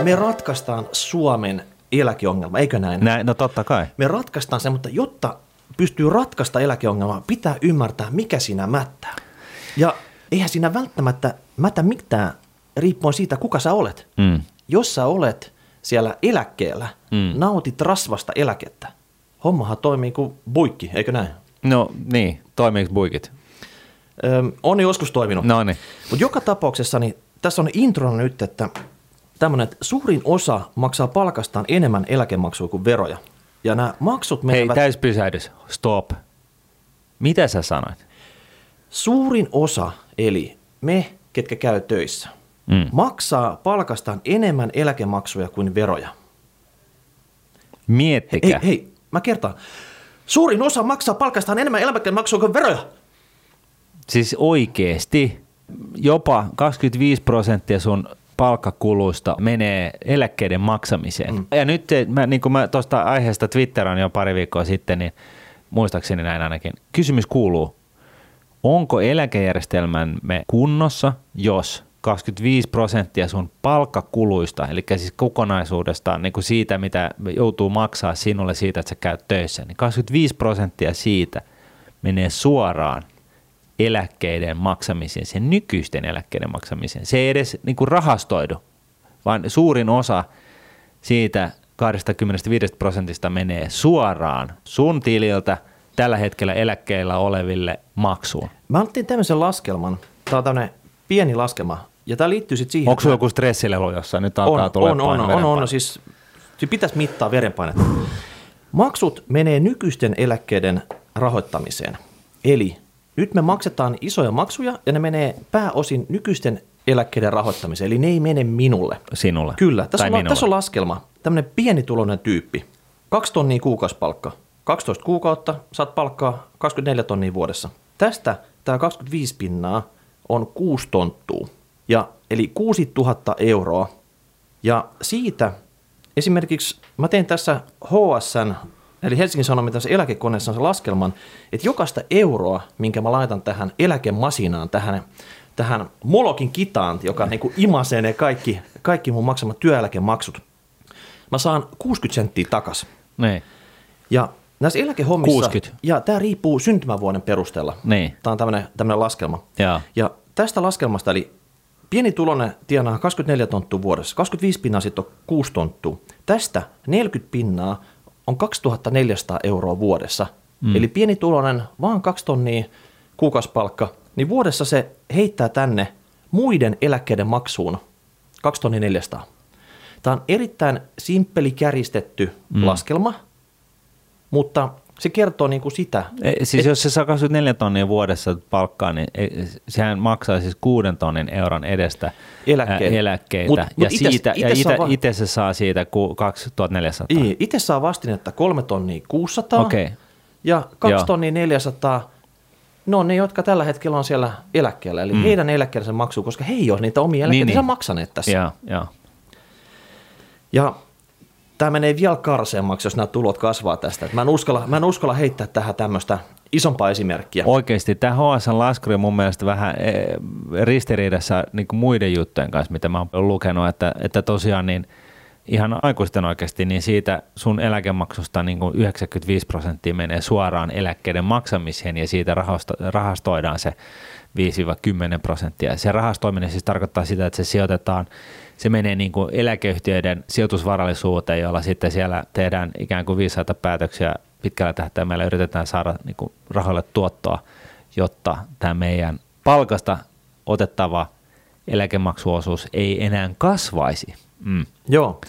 Me ratkaistaan Suomen eläkeongelma, eikö näin? Näin, no totta kai. Me ratkaistaan se, mutta jotta pystyy ratkaista eläkeongelmaa, pitää ymmärtää, mikä siinä mättää. Ja eihän siinä välttämättä mätä mitään riippuen siitä, kuka sä olet. Mm. Jos sä olet siellä eläkkeellä, Mm. nautit rasvasta eläkettä, hommahan toimii kuin buikki, eikö näin? No niin, toimiiko buikit? Öm, on joskus toiminut. No niin. Mutta joka tapauksessa niin tässä on introna nyt, että tämmöinen, että suurin osa maksaa palkastaan enemmän eläkemaksua kuin veroja. Ja nämä maksut Hei, menevät, täyspysähdys. Stop. Mitä sä sanoit? suurin osa, eli me, ketkä käy töissä, Mm. maksaa palkastaan enemmän eläkemaksuja kuin veroja. Miettikää. Hei, hei, mä kertaan. Suurin osa maksaa palkastaan enemmän eläkemaksuja kuin veroja. Siis oikeesti jopa 25 prosenttia sun palkkakuluista menee eläkkeiden maksamiseen. Mm. Ja nyt, mä, niin kuin mä tuosta aiheesta Twitteran jo pari viikkoa sitten, niin muistaakseni näin ainakin. Kysymys kuuluu, onko eläkejärjestelmämme kunnossa, jos 25 prosenttia sun palkkakuluista, eli siis kokonaisuudestaan niin kuin siitä, mitä joutuu maksaa sinulle siitä, että sä käyt töissä, niin 25 prosenttia siitä menee suoraan eläkkeiden maksamiseen, sen nykyisten eläkkeiden maksamiseen. Se ei edes niin kuin rahastoidu, vaan suurin osa siitä 25 prosentista menee suoraan sun tililtä tällä hetkellä eläkkeellä oleville maksuun. Mä otin tämmöisen laskelman. Tämä on tämmöinen pieni laskelma. Ja tämä liittyy sitten siihen, Onko sulla joku stressilelu, jossa nyt on, alkaa tulla on, on, on, on, on, siis siis pitäisi mittaa verenpainetta. Maksut menee nykyisten eläkkeiden rahoittamiseen. Eli nyt me maksetaan isoja maksuja ja ne menee pääosin nykyisten eläkkeiden rahoittamiseen. Eli ne ei mene minulle. Sinulle. Kyllä, tässä tai on, minulle. tässä on laskelma. Tämmöinen pienituloinen tyyppi. Kaksi tonnia kuukausipalkka. 12 kuukautta, saat palkkaa 24 tonnia vuodessa. Tästä tämä 25 pinnaa on 6 tonttua. Ja, eli 6000 euroa. Ja siitä esimerkiksi mä teen tässä HSN, eli Helsingin Sanomien tässä eläkekoneessa sen laskelman, että jokaista euroa, minkä mä laitan tähän eläkemasinaan, tähän, tähän Molokin kitaan, joka niin kuin imasee ne kaikki, kaikki mun maksamat työeläkemaksut, mä saan 60 senttiä takas. Niin. Ja näissä eläkehommissa, 60. ja tämä riippuu syntymävuoden perusteella. Niin. Tämä on tämmöinen, tämmöinen laskelma. Joo. Ja tästä laskelmasta, eli pieni tulonen tienaa 24 tonttua vuodessa, 25 pinnaa sitten on 6 tonttua. Tästä 40 pinnaa on 2400 euroa vuodessa. Mm. Eli pieni tulonen, vaan 2 tonnia kuukausipalkka, niin vuodessa se heittää tänne muiden eläkkeiden maksuun 2 tonnia 400. Tämä on erittäin simppeli kärjistetty mm. laskelma, mutta se kertoo niin kuin sitä. Ei, siis jos se saa 24 tonnia vuodessa palkkaa, niin ei- sehän maksaa siis 6 tonnin euron edestä Eläkkeet. eläkkeitä. Mut- ja mut ites- siitä, ja ites saa ite, va- itse se saa siitä ku- 2400. Ii, Itse saa vastinetta 3 tonnia 600 Okei. ja 2 Joo. tonnia 400. Ne on ne, jotka tällä hetkellä on siellä eläkkeellä, eli mm. heidän eläkkeensä maksuu, koska he ei ole niitä omia eläkkeitä Niin, niin, maksaneet tässä. Joo, joo. Ja tämä menee vielä karseammaksi, jos nämä tulot kasvaa tästä. Mä en, uskalla, mä en uskalla heittää tähän tämmöistä isompaa esimerkkiä. Oikeasti tämä HSN laskuri on mun mielestä vähän eh, ristiriidassa niin kuin muiden juttujen kanssa, mitä mä oon lukenut, että, että tosiaan niin ihan aikuisten oikeasti, niin siitä sun eläkemaksusta niin kuin 95 prosenttia menee suoraan eläkkeiden maksamiseen ja siitä rahasto, rahastoidaan se 5-10 prosenttia. Se rahastoiminen siis tarkoittaa sitä, että se sijoitetaan, se menee niin kuin eläkeyhtiöiden sijoitusvarallisuuteen, jolla sitten siellä tehdään ikään kuin viisaita päätöksiä pitkällä tähtäimellä yritetään saada niin kuin rahoille tuottoa, jotta tämä meidän palkasta otettava eläkemaksuosuus ei enää kasvaisi. Mm. Joo,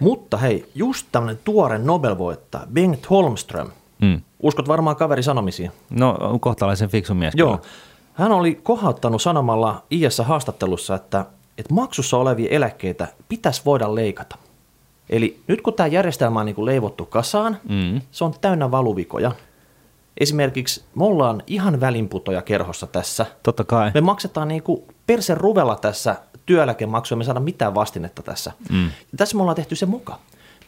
mutta hei, just tämmöinen tuore Nobel-voittaja, Bengt Holmström. Mm. Uskot varmaan kaveri sanomisiin. No on kohtalaisen fiksu mies. Joo. Hän oli kohauttanut sanomalla IS haastattelussa, että, että maksussa olevia eläkkeitä pitäisi voida leikata. Eli nyt kun tämä järjestelmä on niin kuin leivottu kasaan, Mm. se on täynnä valuvikoja. Esimerkiksi me ollaan ihan välinputoja kerhossa tässä. Totta kai. Me maksetaan niin kuin persen ruvella tässä työeläkemaksuja, me saadaan mitään vastinetta tässä. Mm. Ja tässä me ollaan tehty se muka.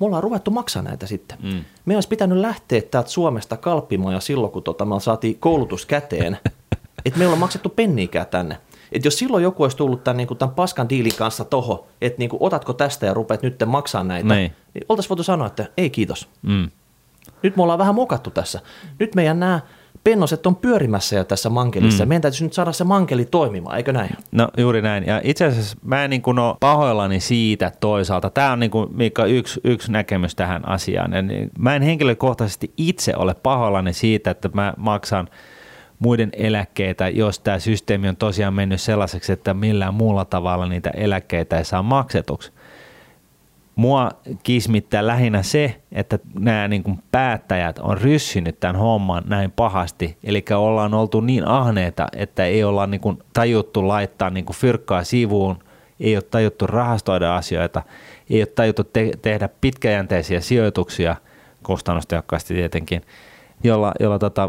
Me ollaan ruvettu maksaa näitä sitten. Mm. Me olisi pitänyt lähteä täältä Suomesta kalppimaan ja silloin, kun tota, me saatiin koulutus käteen, että me ollaan maksettu penniikään tänne. Et jos silloin joku olisi tullut tämän, niin kuin tämän paskan diilin kanssa toho, että niin kuin, otatko tästä ja rupeat nyt maksaa näitä, Niin. niin oltaisiin voitu sanoa, että ei kiitos. Mm. Nyt me ollaan vähän mokattu tässä. Nyt meidän nämä pennoset on pyörimässä jo tässä mankelissa. Mm. Meidän täytyisi nyt saada se mankeli toimimaan, eikö näin? No juuri näin. Ja itse asiassa mä en niin kuin ole pahoillani siitä toisaalta. Tämä on niin kuin, Mika yksi, yksi näkemys tähän asiaan. Ja niin, mä en henkilökohtaisesti itse ole pahoillani siitä, että mä maksan muiden eläkkeitä, jos tämä systeemi on tosiaan mennyt sellaiseksi, että millään muulla tavalla niitä eläkkeitä ei saa maksetuksi mua kismittää lähinnä se, että nämä niin kuin päättäjät on ryssynyt tämän homman näin pahasti. Eli ollaan oltu niin ahneita, että ei olla niin kuin tajuttu laittaa niin kuin fyrkkaa sivuun, ei ole tajuttu rahastoida asioita, ei ole tajuttu te- tehdä pitkäjänteisiä sijoituksia, kustannustehokkaasti tietenkin – jolla, jolla tota,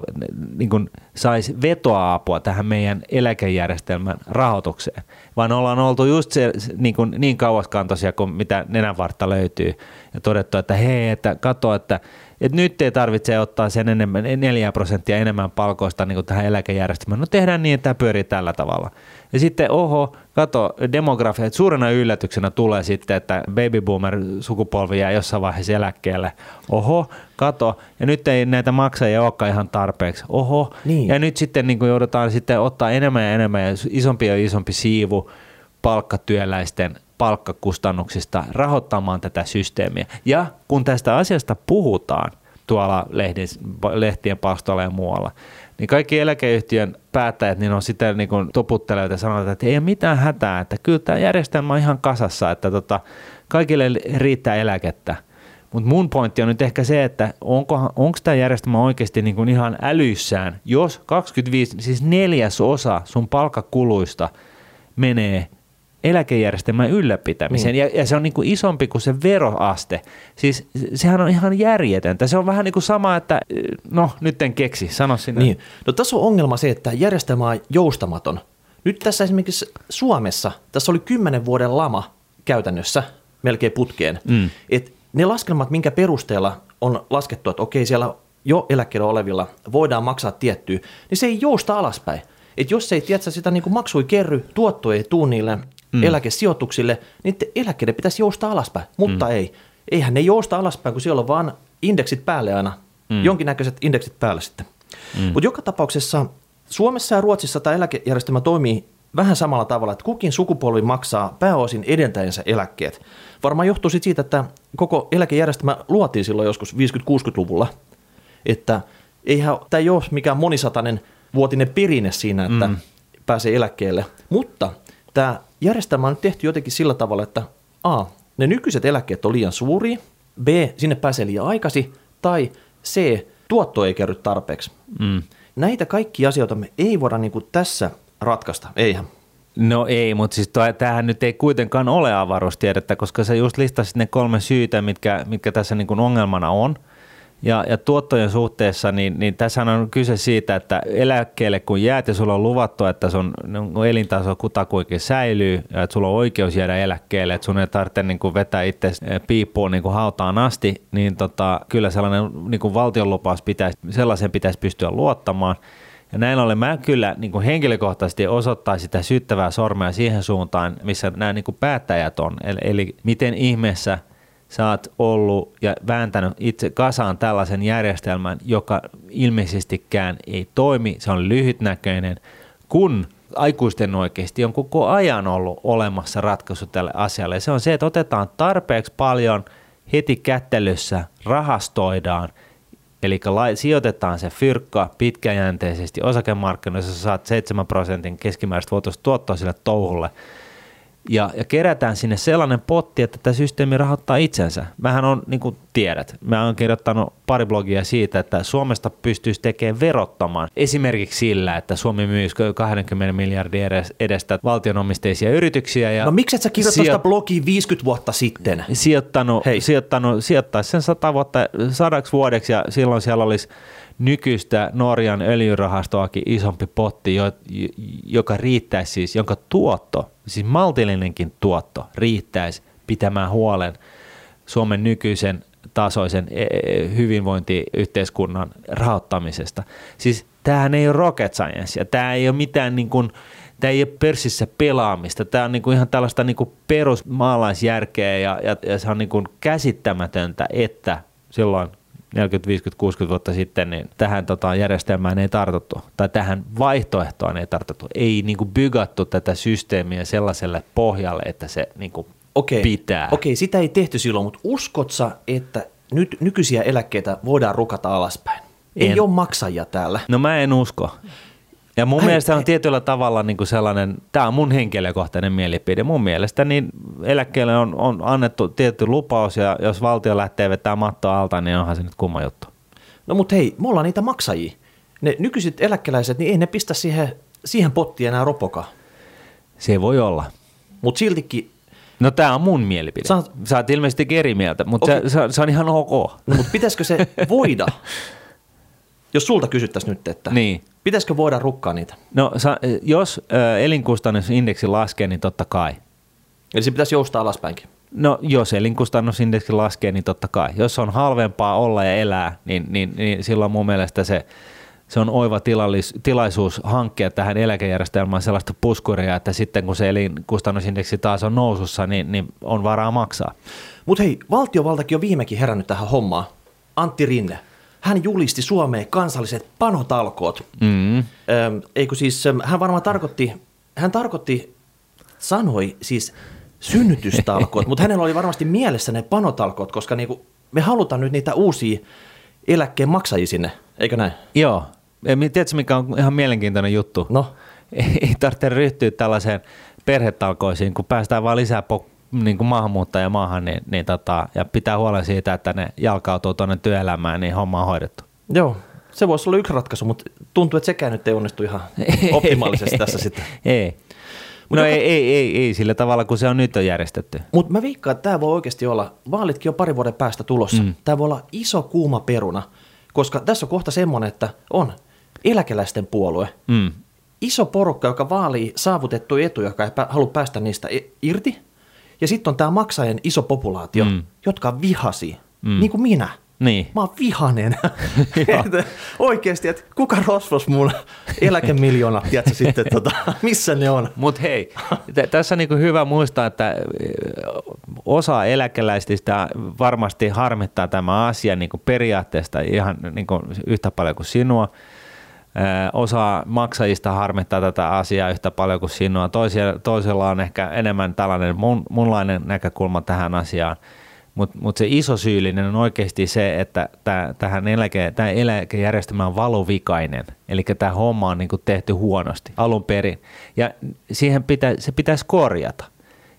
niin kuin saisi vetoa-apua tähän meidän eläkejärjestelmän rahoitukseen, vaan ollaan oltu just se, niin, kuin, niin kauaskantoisia kuin mitä nenänvartta löytyy ja todettu, että hei, että katso, että, että nyt ei tarvitse ottaa sen enemmän, 4 prosenttia enemmän palkoista niin kuin tähän eläkejärjestelmään. No tehdään niin, että tämä pyörii tällä tavalla. Ja sitten, oho, kato, demografia, että suurena yllätyksenä tulee sitten, että baby boomer sukupolvi jää jossain vaiheessa eläkkeelle. Oho, kato, ja nyt ei näitä maksajia olekaan ihan tarpeeksi. Oho, niin. ja nyt sitten niin kuin joudutaan sitten ottaa enemmän ja enemmän ja isompi ja isompi siivu palkkatyöläisten palkkakustannuksista rahoittamaan tätä systeemiä. Ja kun tästä asiasta puhutaan tuolla lehtien palstoilla ja muualla, niin kaikki eläkeyhtiön päättäjät niin on sitten niin kuin toputtelevat ja sanovat, että ei ole mitään hätää, että kyllä tämä järjestelmä on ihan kasassa, että tota, kaikille riittää eläkettä. Mutta mun pointti on nyt ehkä se, että onko tämä järjestelmä oikeasti niin kuin ihan älyissään, jos 25, siis neljäs osa sun palkkakuluista menee eläkejärjestelmän ylläpitämiseen. Niin. Ja, ja se on niin kuin isompi kuin se veroaste. Siis sehän on ihan järjetöntä. Se on vähän niin kuin sama, että no nyt en keksi, sano sinne. Niin. No tässä on ongelma se, että järjestelmä on joustamaton. Nyt tässä esimerkiksi Suomessa, tässä oli kymmenen vuoden lama käytännössä melkein putkeen. Mm. Et ne laskelmat, minkä perusteella on laskettu, että okei siellä jo eläkkeellä olevilla voidaan maksaa tiettyä, niin se ei jousta alaspäin. Et jos ei tiedä, sitä niin kuin maksui kerry, tuotto ei tuu niille mm. eläkesijoituksille, niin eläkkeiden pitäisi jousta alaspäin, mutta mm. ei. Eihän ne jousta alaspäin, kun siellä on vaan indeksit päälle aina, mm. jonkinnäköiset indeksit päällä sitten. Mm. Mutta joka tapauksessa Suomessa ja Ruotsissa tämä eläkejärjestelmä toimii vähän samalla tavalla, että kukin sukupolvi maksaa pääosin edeltäjänsä eläkkeet. Varmaan johtuu siitä, että koko eläkejärjestelmä luotiin silloin joskus 50-60-luvulla, että eihän tämä ei ole mikään monisatainen vuotinen perinne siinä, että mm. pääsee eläkkeelle, mutta tämä järjestelmä on tehty jotenkin sillä tavalla, että A, ne nykyiset eläkkeet on liian suuria, B, sinne pääsee liian aikaisin, tai C, tuotto ei kerry tarpeeksi. Mm. Näitä kaikki asioita me ei voida niin kuin tässä ratkaista, eihän. No ei, mutta siis tämähän nyt ei kuitenkaan ole avaruustiedettä, koska sä just listasit ne kolme syytä, mitkä, mitkä tässä niin kuin ongelmana on – ja, ja tuottojen suhteessa, niin, niin tässä on kyse siitä, että eläkkeelle kun jäät ja sulla on luvattu, että sun elintaso kutakuinkin säilyy ja että sulla on oikeus jäädä eläkkeelle, että sun ei tarvitse niin kuin vetää itse piippuun niin kuin hautaan asti, niin tota, kyllä sellainen niin kuin valtionlupaus pitäisi, sellaisen pitäisi pystyä luottamaan. Ja näin ollen mä kyllä niin kuin henkilökohtaisesti osoittaa sitä syyttävää sormea siihen suuntaan, missä nämä niin kuin päättäjät on. Eli, eli miten ihmeessä – sä oot ollut ja vääntänyt itse kasaan tällaisen järjestelmän, joka ilmeisestikään ei toimi, se on lyhytnäköinen, kun aikuisten oikeasti on koko ajan ollut olemassa ratkaisu tälle asialle. Se on se, että otetaan tarpeeksi paljon heti kättelyssä, rahastoidaan, eli sijoitetaan se fyrkka pitkäjänteisesti osakemarkkinoissa, saat 7 prosentin keskimääräistä vuotuista tuottoa sille touhulle – ja, ja kerätään sinne sellainen potti, että tämä systeemi rahoittaa itsensä. Mähän on, niin kuin tiedät, mä oon kirjoittanut pari blogia siitä, että Suomesta pystyisi tekemään verottamaan esimerkiksi sillä, että Suomi myisi 20 miljardin edestä valtionomisteisia yrityksiä. Ja no miksi et sä kirjoittanut sijo- sitä blogia 50 vuotta sitten? Sijoittanut, Hei. sijoittanut, sijoittaisi sen 100 vuotta, sadaksi vuodeksi ja silloin siellä olisi nykyistä Norjan öljyrahastoakin isompi potti, joka riittäisi siis, jonka tuotto, siis maltillinenkin tuotto riittäisi pitämään huolen Suomen nykyisen tasoisen e, e, hyvinvointiyhteiskunnan rahoittamisesta. Siis tämähän ei ole rocket science ja tämä ei ole mitään niin kuin, tämä ei ole pörssissä pelaamista. Tämä on niin kuin ihan tällaista niin kuin perusmaalaisjärkeä ja, ja, ja se on niin kuin käsittämätöntä, että silloin 40, 50, 60 vuotta sitten, niin tähän tota, järjestelmään ei tartuttu, tai tähän vaihtoehtoon ei tartuttu. Ei niin kuin bygattu tätä systeemiä sellaiselle pohjalle, että se niin kuin Okei, pitää. okei, sitä ei tehty silloin, mutta uskotsa, että nyt nykyisiä eläkkeitä voidaan rukata alaspäin? Ei En. ole maksajia täällä. No mä en usko. Ja mun Ai, mielestä on ai. tietyllä tavalla niin kuin sellainen, tämä on mun henkilökohtainen mielipide, mun mielestä niin eläkkeelle on, on annettu tietty lupaus ja jos valtio lähtee vetämään mattoa alta, niin onhan se nyt kumma juttu. No mutta hei, me ollaan niitä maksajia. Ne nykyiset eläkeläiset, niin ei ne pistä siihen, siihen pottiin enää ropokaa. Se voi olla. Mutta siltikin, No tämä on mun mielipide. Sä oot- Sä oot ilmeisesti eri mieltä, mutta Okei. se, se, se on ihan ok. no mutta pitäisikö se voida? Jos sulta kysyttäisiin nyt, että Niin. pitäisikö voida rukkaa niitä? No sa, jos ö, elinkustannusindeksi laskee, niin totta kai. Eli se pitäisi joustaa alaspäinkin. No jos elinkustannusindeksi laskee, niin totta kai. Jos on halvempaa olla ja elää, niin, niin, niin silloin mun mielestä se, se on oiva tilallis, tilaisuus hankkia tähän eläkejärjestelmään sellaista puskuria, että sitten kun se elinkustannusindeksi taas on nousussa, niin, niin on varaa maksaa. Mutta hei, valtiovaltakin on viimekin herännyt tähän hommaan. Antti Rinne. Hän julisti Suomeen kansalliset panotalkoot. Mm. Eikö siis, hän varmaan tarkoitti, hän tarkoitti, sanoi siis synnytystalkoot, mutta hänellä oli varmasti mielessä ne panotalkoot, koska niinku, me halutaan nyt niitä uusia eläkkeen maksajia sinne, eikö näin? Joo. Tiedätkö, mikä on ihan mielenkiintoinen juttu? No, Ei tarvitse ryhtyä tällaiseen perhetalkoisiin, kun päästään vaan lisää niin kuin maahanmuuttajia maahan, niin, niin tota, ja pitää huolen siitä, että ne jalkautuu tuonne työelämään, niin homma on hoidettu. joo, se voisi olla yksi ratkaisu, mutta tuntuu, että sekään nyt ei onnistu ihan optimaalisesti tässä sitten. Ei. Mut no joka- ei, ei, ei, ei, sillä tavalla, kun se on nyt on järjestetty. Mutta mä veikkaan, että tämä voi oikeasti olla, vaalitkin on pari vuoden päästä tulossa, mm. tämä voi olla iso kuuma peruna, koska tässä on kohta semmoinen, että on eläkeläisten puolue, Mm. iso porukka, joka vaalii saavutettuja etuja, joka ei halua päästä niistä i- irti, ja sitten on tämä maksajien iso populaatio, Mm. jotka vihasi, Mm. niin kuin minä. Niin. Mä oon vihanen. Joo. Että Oikeasti, että kuka rosvos mun eläkemiljoonat, tiedätkö sitten, tota, missä ne on? Mutta hei, t- tässä on niinku hyvä muistaa, että osa eläkeläisistä varmasti harmittaa tämä asia niinku periaatteesta ihan niinku yhtä paljon kuin sinua. Osa maksajista harmittaa tätä asiaa yhtä paljon kuin sinua. Toisella on ehkä enemmän tällainen mun, munlainen näkökulma tähän asiaan. Mutta mut se iso syyllinen on oikeasti se, että tähän eläke, eläkejärjestelmä on valuvikainen. Eli tämä homma on niinku tehty huonosti alun perin. Ja siihen pitä, se pitäisi korjata.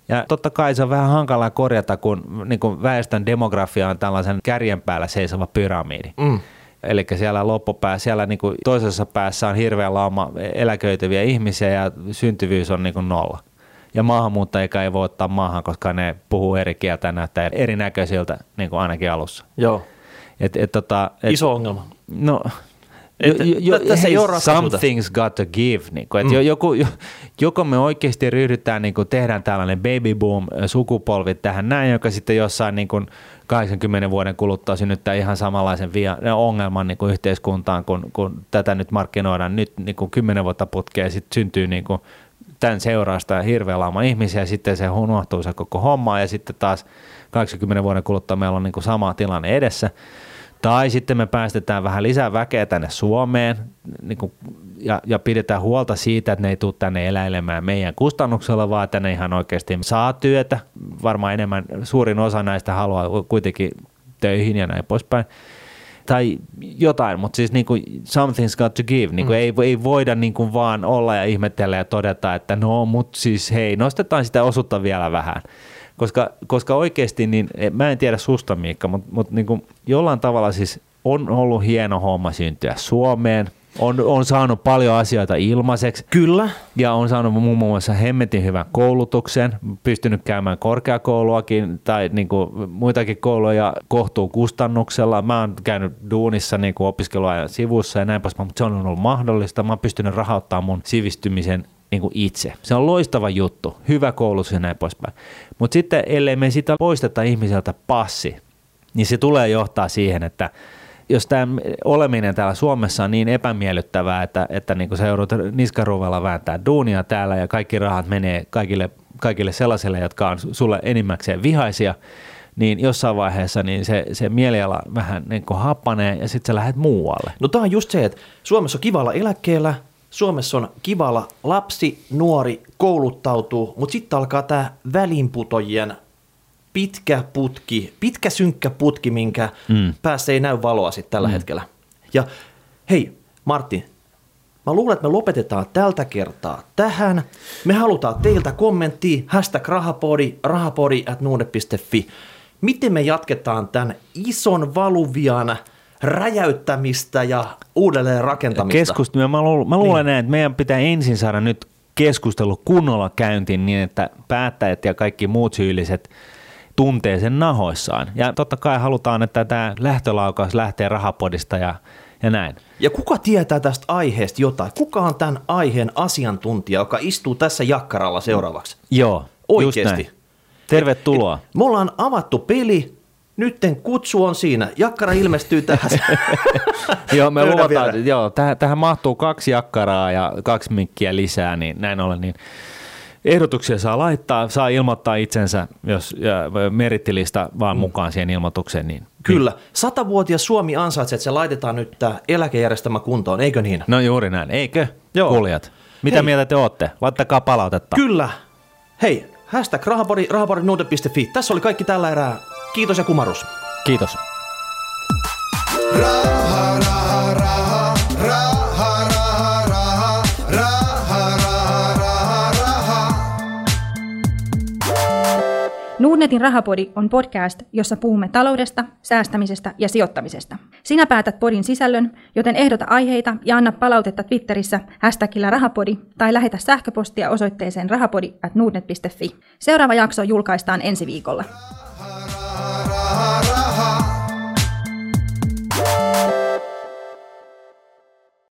Ja totta kai se on vähän hankalaa korjata, kun niin kuin väestön demografia on tällaisen kärjen päällä seisova pyramidi. Mm. Eli siellä loppupää, siellä niin kuin toisessa päässä on hirveä lauma eläköityviä ihmisiä ja syntyvyys on niin kuin nolla. Ja maahanmuuttajia ei voi ottaa maahan, koska ne puhuu eri kieltä ja näyttää erinäköisiltä, niin kuin ainakin alussa. Joo, Et, et, tota, et, iso ongelma. No, Et- tä- tässä ei ole ratkaisuta. something's got to give. Niin kuin, mm. joku, jo- joko me oikeasti ryhdytään, niin kuin tehdään tällainen baby boom sukupolvi tähän näin, joka sitten jossain niin kuin 80 vuoden kuluttua synnyttää ihan samanlaisen via, ongelman niin kuin yhteiskuntaan, kun, kun tätä nyt markkinoidaan nyt niin kuin 10 vuotta putkeen, sitten syntyy niin kuin tämän seurausta hirveä lauma ihmisiä, ja sitten se unohtuu se koko homma, ja sitten taas 80 vuoden kuluttua meillä on niin kuin sama tilanne edessä. Tai sitten me päästetään vähän lisää väkeä tänne Suomeen niin kuin, ja, ja pidetään huolta siitä, että ne ei tule tänne eläilemään meidän kustannuksella, vaan että ne ihan oikeasti saa työtä. Varmaan enemmän, suurin osa näistä haluaa kuitenkin töihin ja näin poispäin. Tai jotain, mutta siis niin kuin something's got to give. Niin kuin mm. ei, ei voida niin kuin vaan olla ja ihmetellä ja todeta, että no, mutta siis hei, nostetaan sitä osuutta vielä vähän. Koska, koska oikeasti, niin mä en tiedä susta Miikka, mutta, mutta niin kuin jollain tavalla siis on ollut hieno homma syntyä Suomeen. On, on saanut paljon asioita ilmaiseksi Kyllä. ja on saanut muun muassa hemmetin hyvän koulutuksen, pystynyt käymään korkeakouluakin tai niin kuin muitakin kouluja kohtuu kustannuksella. Mä oon käynyt duunissa niin kuin opiskeluajan sivussa ja näin poispäin, mutta se on ollut mahdollista. Mä oon pystynyt rahoittamaan mun sivistymisen niin kuin itse. Se on loistava juttu, hyvä koulutus ja näin poispäin. Mutta sitten ellei me sitä poisteta ihmiseltä passi, niin se tulee johtaa siihen, että jos tämä oleminen täällä Suomessa on niin epämiellyttävää, että, että niin kuin sä joudut niskaruvella vääntää duunia täällä ja kaikki rahat menee kaikille, kaikille sellaisille, jotka on sulle enimmäkseen vihaisia, niin jossain vaiheessa niin se, se mieliala vähän niin kuin happanee ja sitten sä lähdet muualle. No tämä on just se, että Suomessa on kivalla eläkkeellä, Suomessa on kivalla lapsi, nuori, kouluttautuu, mutta sitten alkaa tämä välinputojien pitkä putki, pitkä synkkä putki, minkä mm. päässä ei näy valoa sitten tällä mm. hetkellä. Ja hei, Martti, Mä luulen, että me lopetetaan tältä kertaa tähän. Me halutaan teiltä kommenttia, hashtag rahapodi, rahapodi at nuude.fi. Miten me jatketaan tämän ison valuvian räjäyttämistä ja uudelleen rakentamista? Keskustelu. Mä, luulen, mä luulen niin. näin, että meidän pitää ensin saada nyt keskustelu kunnolla käyntiin niin, että päättäjät ja kaikki muut syylliset tuntee sen nahoissaan. Ja totta kai halutaan, että tämä lähtölaukaus lähtee rahapodista ja ja näin. Ja kuka tietää tästä aiheesta jotain? Kuka on tämän aiheen asiantuntija, joka istuu tässä jakkaralla seuraavaksi? Joo, Oikeasti. Tervetuloa. Et, et, me ollaan avattu peli, nytten kutsu on siinä. Jakkara ilmestyy tähän. joo, me luotaan, joo, tähän, tähän mahtuu kaksi jakkaraa ja kaksi mikkiä lisää, niin näin ollen, niin ehdotuksia saa laittaa, saa ilmoittaa itsensä, jos merittilista vaan mm. mukaan siihen ilmoitukseen. Niin, Kyllä. Niin. Satavuotias Suomi ansaitsee, että se laitetaan nyt tämä eläkejärjestelmä kuntoon, eikö niin? No juuri näin, eikö? Joo. Kuulijat. Mitä Hei. mieltä te olette? Laittakaa palautetta. Kyllä. Hei, hashtag rahapori, rahapori.fi. Tässä oli kaikki tällä erää. Kiitos ja kumarus. Kiitos. Raha, raha, raha, raha, raha, raha, raha, raha, raha, raha. Nordnetin Rahapodi on podcast, jossa puhumme taloudesta, säästämisestä ja sijoittamisesta. Sinä päätät podin sisällön, joten ehdota aiheita ja anna palautetta Twitterissä hashtagillä rahapodi tai lähetä sähköpostia osoitteeseen rahapodi at Seuraava jakso julkaistaan ensi viikolla. Sahara